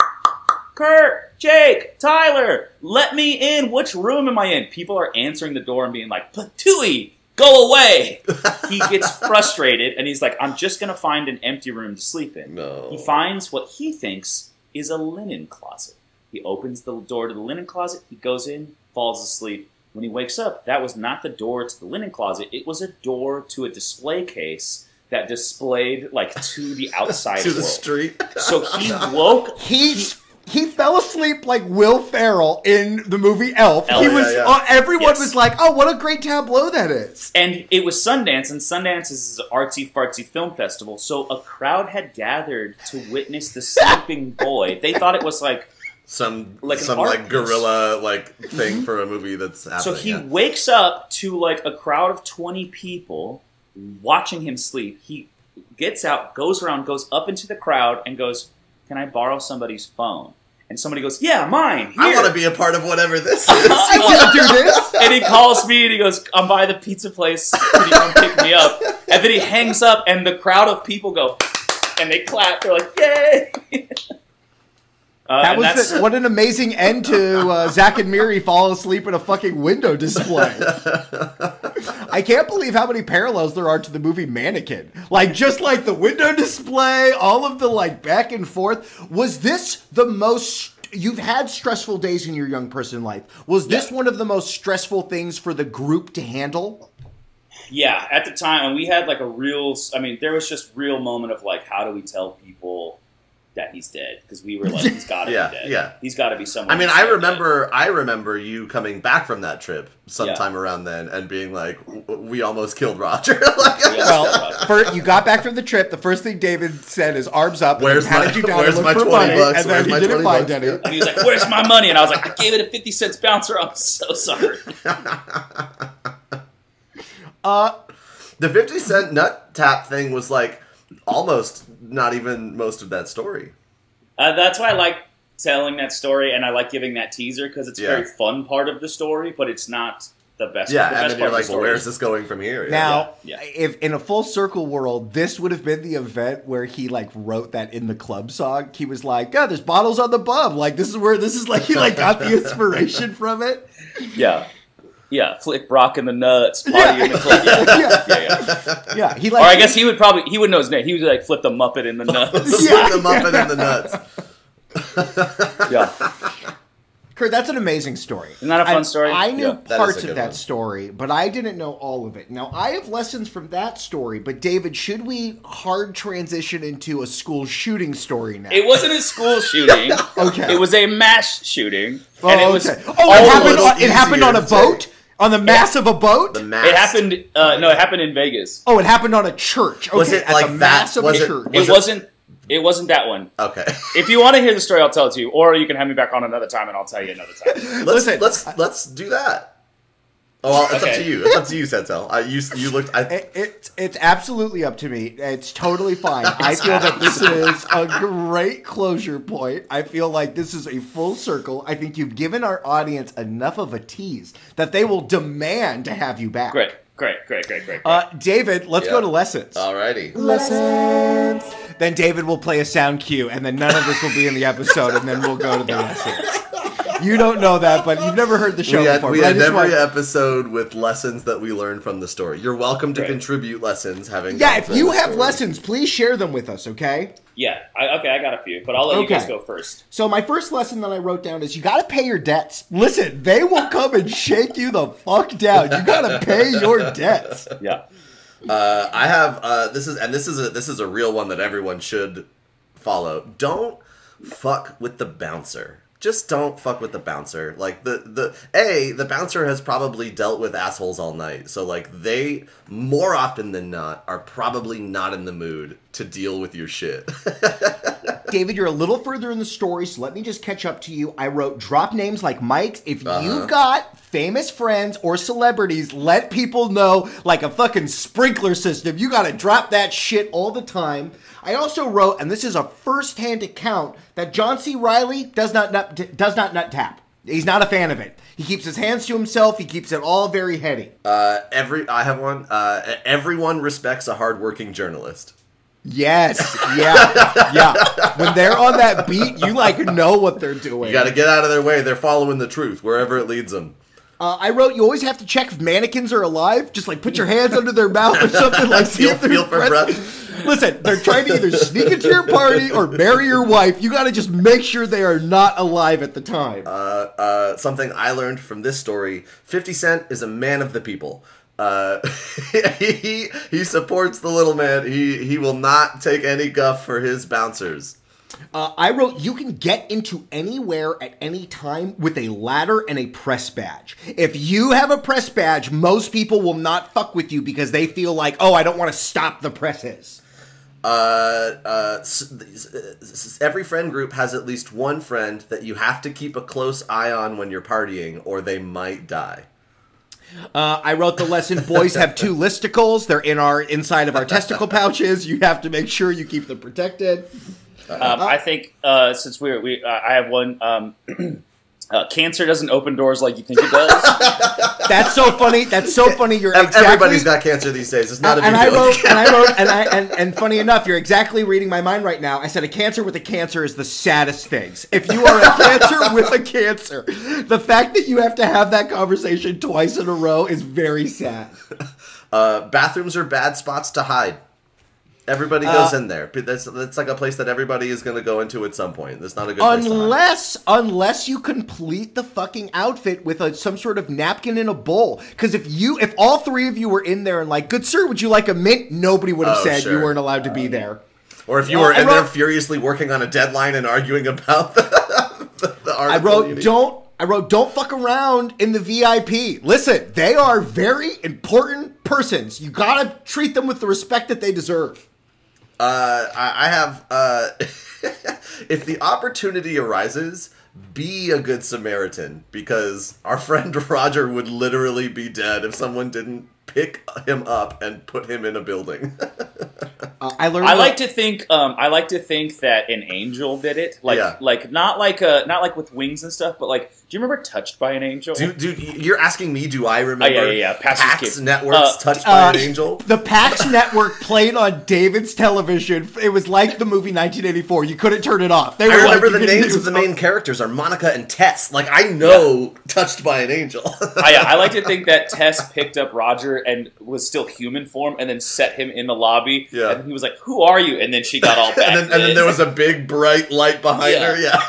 Kurt, Jake, Tyler, let me in. Which room am I in? People are answering the door and being like, Patui, go away. he gets frustrated and he's like, I'm just going to find an empty room to sleep in. No. He finds what he thinks is a linen closet. He opens the door to the linen closet, he goes in, falls asleep. When he wakes up, that was not the door to the linen closet, it was a door to a display case that displayed like to the outside to the world. street. So he woke he he fell asleep like Will Ferrell in the movie Elf. Elf. he was. yeah, yeah. Uh, everyone Yes. was like, "Oh, what a great tableau that is!" and it was Sundance, and Sundance is an artsy fartsy film festival. So a crowd had gathered to witness the sleeping boy. They thought it was like Some Like some like guerrilla like thing for a movie that's happening. so he yeah. wakes up to like a crowd of twenty people watching him sleep. He gets out, goes around, goes up into the crowd, and goes, "Can I borrow somebody's phone?" And somebody goes, "Yeah, mine." I want to be a part of whatever this is. I want to do this. and he calls me and he goes, I'm by the pizza place. Can you come pick me up? And then he hangs up and the crowd of people go and they clap. They're like, yay! Uh, That was the, what an amazing end to uh, Zach and Miri fall asleep in a fucking window display. I can't believe how many parallels there are to the movie Mannequin. Like just like the window display, all of the like back and forth. Was this the most you've had stressful days in your young person life? Was this Yeah. one of the most stressful things for the group to handle? Yeah, at the time, and we had like a real. I mean, there was just real moment of like, how do we tell people that he's dead? Because we were like, he's got to Yeah, be dead. yeah. he's got to be someone. I mean, I not dead. remember, I remember you coming back from that trip sometime around then and being like, "We almost killed Roger." like, Yeah. Well, for, you got back from the trip. The first thing David said is arms up. Where's my- you down where's and my 20 money, bucks? And Where's then my he didn't find bucks? any. And he was like, "Where's my money?" And I was like, "I gave it a fifty cents bouncer. I'm so sorry." Uh, the fifty cent nut tap thing was like almost not even most of that story. Uh, that's why I like telling that story, and I like giving that teaser because it's a Yeah. very fun part of the story, but it's not the best. Yeah, the and best then you're like, "Well, where's this going from here?" Yeah. Now, Yeah, yeah. if in a full circle world, this would have been the event where he like wrote that in the club song. He was like, "Oh, there's bottles on the bub." Like this is where this is like he like got the inspiration from it. Yeah, yeah. Flick Brock in the nuts, party Yeah. in the club. Yeah, Yeah, yeah, yeah. yeah. He Or. I guess he would probably he would know his name. He would like flip the Muppet in the nuts. Yeah. Put the muffin in the nuts. yeah, Kurt, that's an amazing story. Isn't that a fun I- story? I knew Yeah. Parts a of that one. story, but I didn't know all of it. Now, I have lessons from that story, but David, should we hard transition into a school shooting story now? it wasn't a school shooting. Okay. it was a mass shooting, oh, and it oh, was. Oh, it happened, on, it happened on a easier to boat? On the mass of a boat? The mask. It happened. Uh, no, it happened in Vegas. Oh, it happened on a church. Okay, Was it at like the that? mass of Was a it- church. was it wasn't. It wasn't that one. Okay. If you want to hear the story, I'll tell it to you, or you can have me back on another time, and I'll tell you another time. Let's Listen, let's let's do that. Oh, well, it's up to you. It's up to you, Santel. I you you looked. I, It, it's it's absolutely up to me. It's totally fine. I feel that this is a great closure point. I feel like this is a full circle. I think you've given our audience enough of a tease that they will demand to have you back. Great, great, great, great, great. great. Uh, David, let's Yeah. go to lessons. alrighty. Lessons. Then David will play a sound cue, and then none of this will be in the episode, and then we'll go to the lessons. You don't know that, but you've never heard the show We had, before. we but I had every want- episode with lessons that we learned from the story. You're welcome to Right. contribute lessons. Having yeah, if you have story. lessons, please share them with us, okay? yeah, I, okay, I got a few, but I'll let you guys go first. So my first lesson that I wrote down is you got to pay your debts. Listen, they will come and shake you the fuck down. You got to pay your debts. Yeah, Uh, I have uh, this is and this is a this is a real one that everyone should follow. Don't fuck with the bouncer. Just don't fuck with the bouncer. Like the the a the bouncer has probably dealt with assholes all night, so like they more often than not are probably not in the mood to deal with your shit. David, you're a little further in the story, so let me just catch up to you. I wrote drop names like Mike's. If Uh-huh. you've got famous friends or celebrities, let people know like a fucking sprinkler system. You got to drop that shit all the time. I also wrote, and this is a first-hand account, that John C. Reilly does not nut, does not nut tap. He's not a fan of it. He keeps his hands to himself. He keeps it all very heady. uh, every I have one. Uh, everyone respects a hardworking journalist. Yes, yeah, yeah. When they're on that beat, you like know what they're doing. You got to get out of their way. They're following the truth wherever it leads them. Uh, I wrote you always have to check if mannequins are alive. Just like put your hands under their mouth or something. Like see Feel- if they're feel for breath- Listen, they're trying to either sneak into your party or marry your wife. You got to just make sure they are not alive at the time. Uh, uh, something I learned from this story: Fifty Cent is a man of the people. Uh, he he supports the little man. He he will not take any guff for his bouncers. Uh, I wrote you can get into anywhere at any time with a ladder and a press badge. If you have a press badge, most people will not fuck with you because they feel like, oh, I don't want to stop the presses. Uh, uh, every friend group has at least one friend that you have to keep a close eye on when you're partying, or they might die. Uh, I wrote the lesson: boys have two listicles. They're in our inside of our testicle pouches. You have to make sure you keep them protected. um, I think uh, since we're we, uh, I have one. Um, Uh, cancer doesn't open doors like you think it does. That's so funny. That's so funny. You're exactly. Everybody's got cancer these days. It's not a big and I deal. wrote, and I wrote, and I, and, and funny enough, you're exactly reading my mind right now. I said a cancer with a cancer is the saddest things. If you are a cancer with a cancer, the fact that you have to have that conversation twice in a row is very sad. Uh, bathrooms are bad spots to hide. Everybody goes Uh, in there. That's, that's like a place that everybody is going to go into at some point. That's not a good place to hide. Unless, unless you complete the fucking outfit with a, some sort of napkin in a bowl. Because if you, if all three of you were in there and like, good sir, would you like a mint? Nobody would have Oh, said you weren't allowed to be there. Or if you were in there furiously working on a deadline and arguing about the, the, the I wrote, don't. I wrote, don't fuck around in the VIP. Listen, they are very important persons. You gotta treat them with the respect that they deserve. Uh, I, I have. Uh, if the opportunity arises, be a good Samaritan because our friend Roger would literally be dead if someone didn't pick him up and put him in a building. Uh, I learned. I like to think. Um, I like to think that an angel did it. Like, Yeah. like not like a not like with wings and stuff, but like, do you remember Touched by an Angel? Dude, dude, you're asking me, do I remember Oh, yeah, yeah, yeah. Pastor's Pax Kid. Networks Uh, touched by uh, an angel? The PAX network played on David's television. It was like the movie 1984. You couldn't turn it off. They I were like, remember you the names of the main characters are Monica and Tess. Like I know touched by an angel. I, I like to think that Tess picked up Roger and was still human form, and then set him in the lobby. Yeah. and he was like, "Who are you?" And then she got all back. and then and then there was a big bright light behind Yeah. her. Yeah.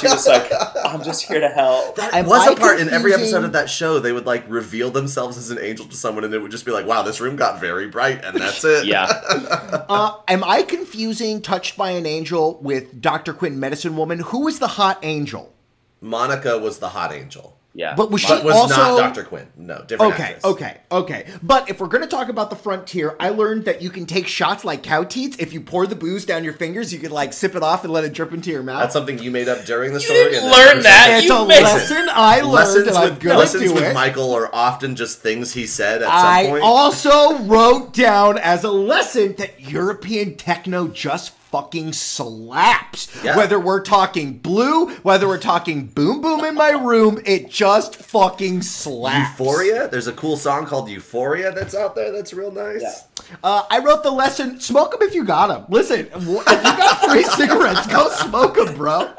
she was like, "I'm just here to help." That Am was I a part in every episode of that show. They would like reveal themselves as an angel to someone, and it would just be like, "Wow, this room got very bright," and that's it. Yeah, Uh, am I confusing Touched by an Angel with Dr. Quinn, Medicine Woman? Who is the hot angel? Monica was the hot angel, yeah. But was she but was also not Doctor Quinn. No, different. Okay, actress. okay, okay. But if we're going to talk about the frontier, I learned that you can take shots like cow teats. If you pour the booze down your fingers, you can like sip it off and let it drip into your mouth. That's something you made up during the You story. didn't and learn presented- that. it's you a made- lesson I learned, Lessons and I'm with, going lessons to do with it. Michael are often just things he said at I some point. also wrote down as a lesson that European techno just fucking slaps. Yeah. Whether we're talking blue, whether we're talking boom boom in my room, it just fucking slaps. Euphoria. There's a cool song called Euphoria that's out there. That's real nice. Yeah. Uh, I wrote the lesson: smoke them if you got them. Listen, if you got free cigarettes, go smoke them, bro.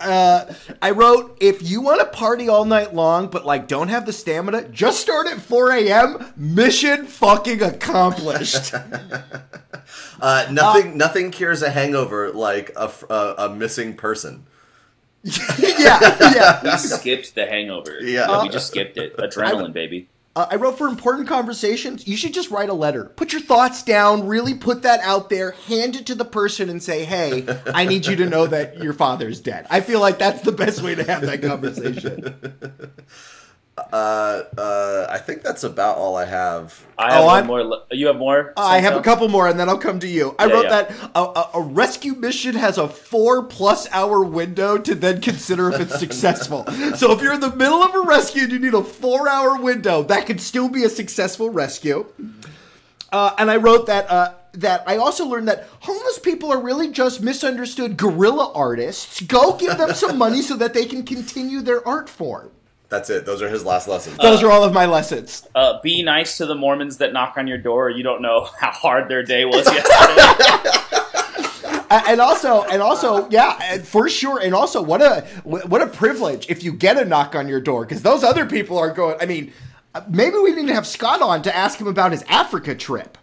Uh, I wrote: if you want to party all night long, but like don't have the stamina, just start at 4 a.m. Mission fucking accomplished. Uh, nothing. nothing cures a hangover like a a missing person. yeah, yeah. we skipped the Hangover. Yeah. we just skipped it. Adrenaline, baby. Uh, I wrote for important conversations. You should just write a letter. Put your thoughts down. Really put that out there. Hand it to the person and say, "Hey, I need you to know that your father's dead." I feel like that's the best way to have that conversation. Uh, uh, I think that's about all I have. I have Oh, one I'm- more. You have more? I have a couple more, and then I'll come to you. I Yeah, wrote yeah. that a, a, a rescue mission has a four plus hour window to then consider if it's successful. so if you're in the middle of a rescue and you need a four hour window, that could still be a successful rescue. Uh, and I wrote that. Uh, that I also learned that homeless people are really just misunderstood guerrilla artists. Go give them some money so that they can continue their art form. That's it. Those are his last lessons. Those are all of my lessons. Uh, be nice to the Mormons that knock on your door. You don't know how hard their day was yesterday. And also and also yeah for sure and also what a what a privilege if you get a knock on your door because those other people are going i mean uh, maybe we need to have scott on to ask him about his africa trip You-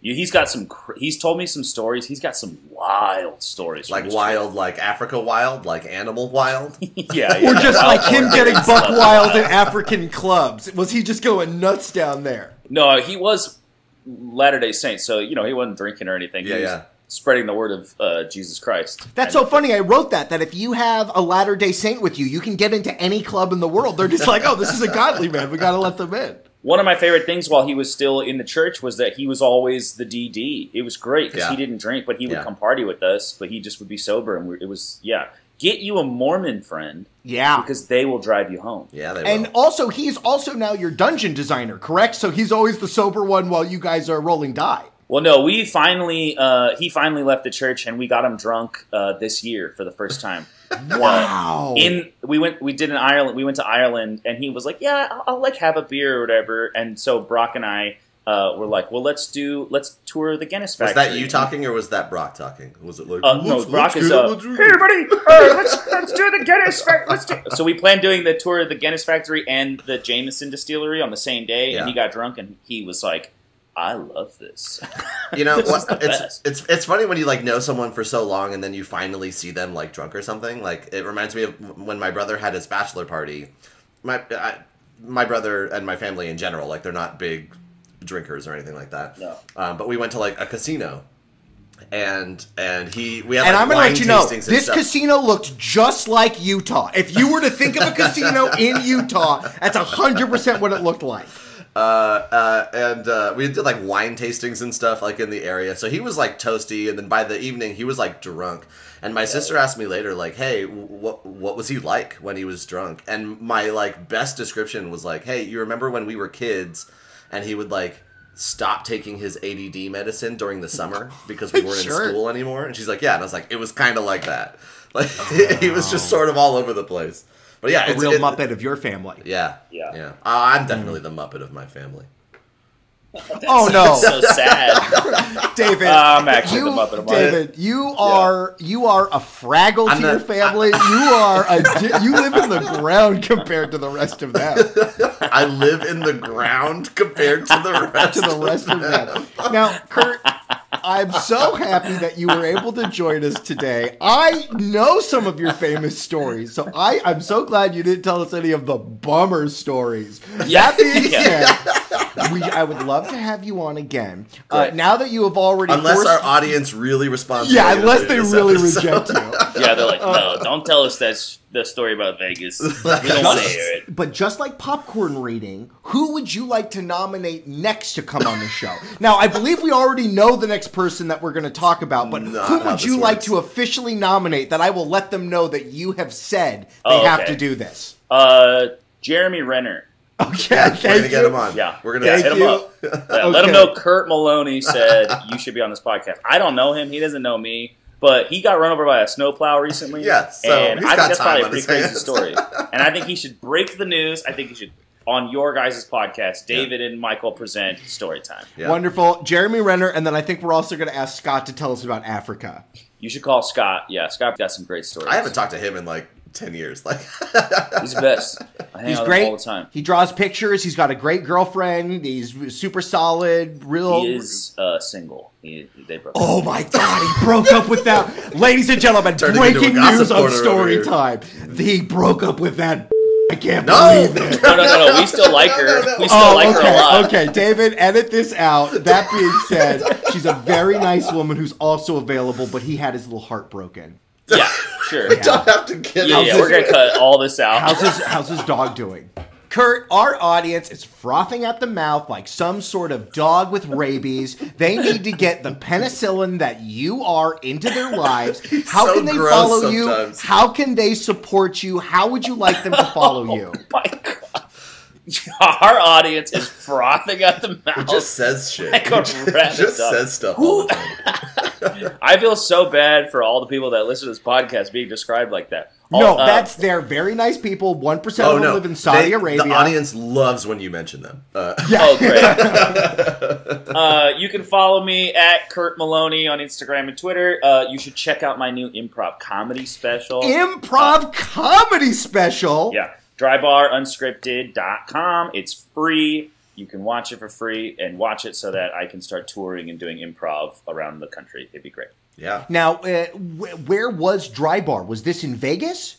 he's got some. He's told me some stories. He's got some wild stories. like his wild, like Africa wild, like animal wild. yeah, yeah. or just like him getting buck wild in african clubs was he just going nuts down there No, he was Latter Day Saint, so you know he wasn't drinking or anything. Yeah, he was yeah. Spreading the word of uh, Jesus Christ. that's so funny i wrote that that if you have a latter day saint with you you can get into any club in the world they're just like oh this is a godly man we gotta let them in One of my favorite things while he was still in the church was that he was always the DD. It was great because Yeah. he didn't drink, but he would Yeah. come party with us. But he just would be sober, and we it was yeah. Get you a Mormon friend yeah because they will drive you home. Yeah, they And will. also, he's also now your dungeon designer, correct? So he's always the sober one while you guys are rolling die. Well, no, we finally uh, he finally left the church, and we got him drunk uh, this year for the first time. Wow. in we went we did in Ireland we went to Ireland and he was like yeah I'll, I'll like have a beer or whatever and so Brock and I uh, were like well let's do let's tour the Guinness Factory. Was that you talking or was that Brock talking? Was it like uh, no "Let's- Brock is uh, hey everybody uh, let's let's do the Guinness factory let's do so we planned doing the tour of the Guinness factory and the Jameson distillery on the same day Yeah. and he got drunk and he was like I love this You know, This is it's best. it's it's funny when you like know someone for so long and then you finally see them like drunk or something. Like it reminds me of when my brother had his bachelor party. My I, my brother and my family in general, like they're not big drinkers or anything like that. No. Um, but we went to like a casino, and and he we had and like, I'm gonna wine let you know, this stuff. casino looked just like Utah. If you were to think of a casino in Utah, that's hundred percent what it looked like. Uh, uh, and uh, we did like wine tastings and stuff like in the area. So he was like toasty, and then by the evening he was like drunk. And my sister asked me later, like, "Hey, what what was he like when he was drunk?" And my like best description was like, "Hey, you remember when we were kids, and he would like." Stop taking his ADD medicine during the summer because we weren't Sure. in school anymore, and she's like, "Yeah," and I was like, "It was kind of like that, like he was just sort of all over the place." But yeah, A it's real it- Muppet of your family. Yeah, Yeah. yeah. Uh, I'm definitely the Muppet of my family. Oh no, so sad David. I'm actually you, the Muppet of my David, you are you are a Fraggle to I'm your the- family. you are a you live in the ground compared to the rest of them. I live in the ground compared to the rest. to the rest of them. Now, Kurt, I'm so happy that you were able to join us today. I know some of your famous stories, so I, I'm so glad you didn't tell us any of the bummer stories. Yeah. That being Yeah. Said, we, I would love to have you on again. Uh, now that you have already Unless forced- our audience really responds. yeah, unless they really episode. reject you. Yeah, they're like, no, don't tell us that's the story about Vegas. We don't want to hear it. But just like popcorn reading, who would you like to nominate next to come on the show? now, I believe we already know the next person that we're going to talk about, but Not who would this you like to officially nominate that I will let them know that you have said they Oh, have to do this? Uh, Jeremy Renner. Okay, Yeah, we're thank gonna get you. him on. Yeah. we're gonna. Yeah, Thank hit him you. up. Yeah, Let him know Kurt Maloney said you should be on this podcast. I don't know him. He doesn't know me. But he got run over by a snowplow recently. Yeah, so and he's I got think that's probably a pretty crazy story. And I think he should break the news. I think he should on your guys' podcast. David and Michael present story time. Yeah. Wonderful. Jeremy Renner, and then I think we're also going to ask Scott to tell us about Africa. You should call Scott. Yeah, Scott got some great stories. I haven't talked to him in like ten years. Like, He's the best. I hang He's out great. all the time. He draws pictures. He's got a great girlfriend. He's super solid. Real. He is uh, single. He, they broke. up. Oh my god, he broke up with that. Ladies and gentlemen, Turning breaking news on story time. He broke up with that. I can't No! believe it. No, no, no, no. We still like her. No, no, no. We still Oh, like her a lot. okay. David, edit this out. That being said, she's a very nice woman who's also available, but he had his little heart broken. Yeah, sure. we don't have to get. Yeah, yeah, we're gonna cut all this out. How's his How's his dog doing? Kurt, our audience is frothing at the mouth like some sort of dog with rabies. They need to get the penicillin that you are into their lives. How so can they gross follow you? How can they support you? How would you like them to follow oh you? My God. Our audience is frothing at the mouth. It just says shit. Like It rabbit just dog. says stuff all. I feel so bad for all the people that listen to this podcast being described like that. No, All- uh, that's they're very nice people. One percent Oh of them no, live in Saudi They- Arabia. The audience loves when you mention them. Uh, yeah. Oh, great. uh, you can follow me at Kurt Maloney on Instagram and Twitter. Uh, you should check out my new improv comedy special. Improv comedy special. yeah, drybarunscripted.com. It's free. You can watch it for free and watch it so that I can start touring and doing improv around the country. It'd be great. yeah. Now, uh, wh- where was Dry Bar? Was this in Vegas?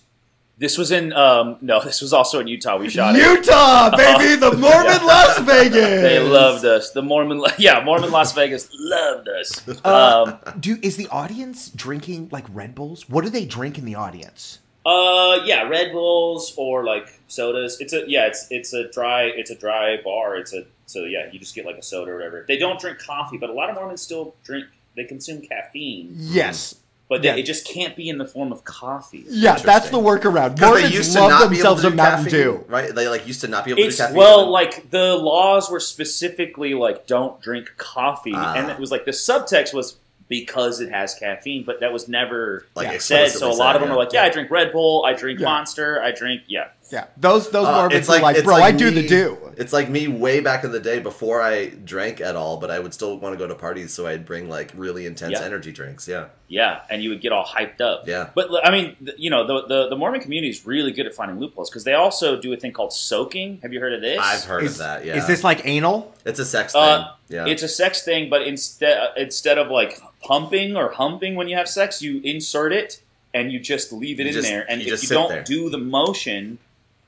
This was in um no, this was also in Utah. We shot it. Utah, baby, the Mormon Las Vegas. They loved us. The Mormon, yeah, Mormon Las Vegas loved us. Uh, Um, Do is the audience drinking like Red Bulls? What do they drink in the audience? Uh, yeah, Red Bulls or like sodas. It's a yeah, it's it's a dry it's a dry bar. It's a so yeah, you just get like a soda or whatever. They don't drink coffee, but a lot of Mormons still drink. They consume caffeine, Yes. but they, Yeah. it just can't be in the form of coffee. Yeah, that's the workaround. Because they Mormons used to love not themselves a Mountain caffeine, Dew. right? They like used to not be able It's to do caffeine. well, like the laws were specifically like don't drink coffee, Ah. and it was like the subtext was because it has caffeine, but that was never Like, said. So a lot of them yeah. are like, yeah, I drink Red Bull, I drink Yeah. Monster, I drink yeah. Yeah, those those Uh, Mormons are like, bro, I do the do. It's like me way back in the day before I drank at all, but I would still want to go to parties, so I'd bring like really intense Yeah. energy drinks. Yeah, Yeah, and you would get all hyped up. Yeah. But I mean, you know, the, the, the Mormon community is really good at finding loopholes because they also do a thing called soaking. Have you heard of this? I've heard Is, of that. Yeah, is this like anal? It's a sex thing. Uh, yeah, It's a sex thing, but instead instead of like pumping or humping when you have sex, you insert it and you just leave it You in just- there. And you if you don't there. do the motion,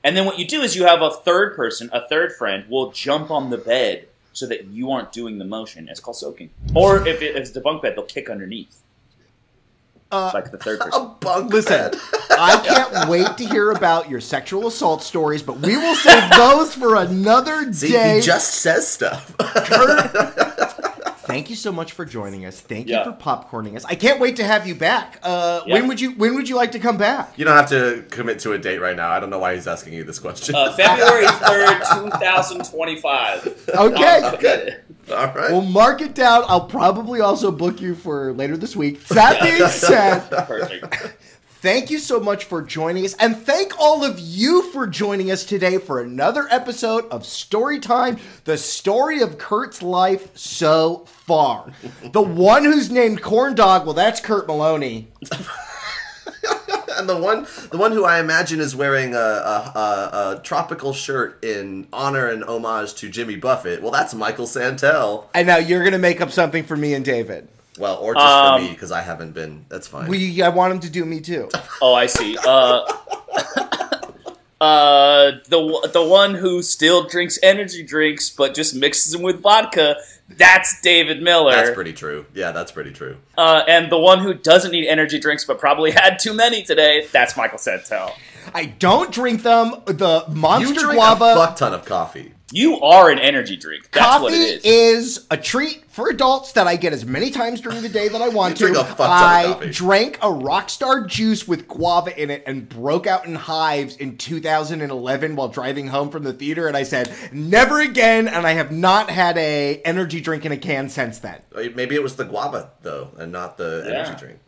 and then what you do is you have a third person, a third friend, will jump on the bed so that you aren't doing the motion. It's called soaking. Or if, it, if it's a bunk bed, they'll kick underneath, Uh, like the third person. a person. bunk Listen, bed. I can't wait to hear about your sexual assault stories, but we will save those for another See, day. he just says stuff. Thank you so much for joining us. Thank Yeah. you for popcorning us. I can't wait to have you back. Uh, Yeah. When would you When would you like to come back? you don't have to commit to a date right now. I don't know why he's asking you this question. Uh, February 3rd, 2025. Okay. Okay. All right. We'll mark it down. I'll probably also book you for later this week. That being said, Perfect. thank you so much for joining us. And thank all of you for joining us today for another episode of Storytime, the story of Kurt's life so far. the one who's named Corn Dog, well, that's Kurt Maloney. and the one, the one who I imagine is wearing a, a, a, a tropical shirt in honor and homage to Jimmy Buffett. Well, that's Michael Santel. And now you're going to make up something for me and David. Well, or just Um, for me because I haven't been. That's fine. We, I want him to do me too. Oh, I see. Uh, uh, the the one who still drinks energy drinks but just mixes them with vodka. That's David Miller. that's pretty true. Yeah, that's pretty true. Uh, and the one who doesn't need energy drinks but probably had too many today. That's Michael Santel. I don't drink them. The You Monster drink Guava. a fuck ton of coffee. You are an energy drink. That's Coffee what it is. is a treat for adults that I get as many times during the day that I want You to. drink a fuck ton of I coffee. drank a Rockstar juice with guava in it and broke out in hives in 2011 while driving home from the theater, and I said never again. And I have not had a energy drink in a can since then. Maybe it was the guava though, and not the Yeah. energy drink.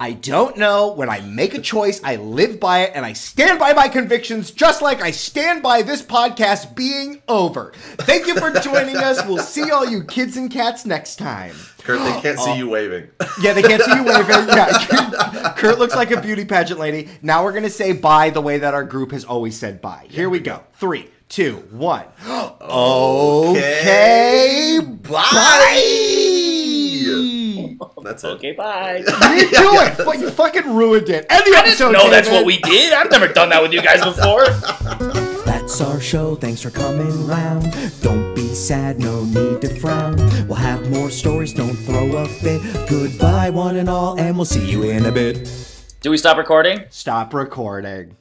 I don't know. When I make a choice, I live by it and I stand by my convictions, just like I stand by this podcast being over. Thank you for joining us. We'll see all you kids and cats next time. Kurt, they can't Oh. see you oh. waving. Yeah, they can't see you waving. Yeah, Kurt looks like a beauty pageant lady. Now we're gonna say bye the way that our group has always said bye. Here we go. Three, two, one. Okay, bye. That's it. Okay, bye. You didn't do it. But you fucking ruined it. End the I episode. didn't know that's David. what we did. I've never done that with you guys before. That's our show, thanks for coming round. Don't be sad, no need to frown. We'll have more stories, don't throw a fit. Goodbye, one and all, and we'll see you in a bit. Do we stop recording? Stop recording.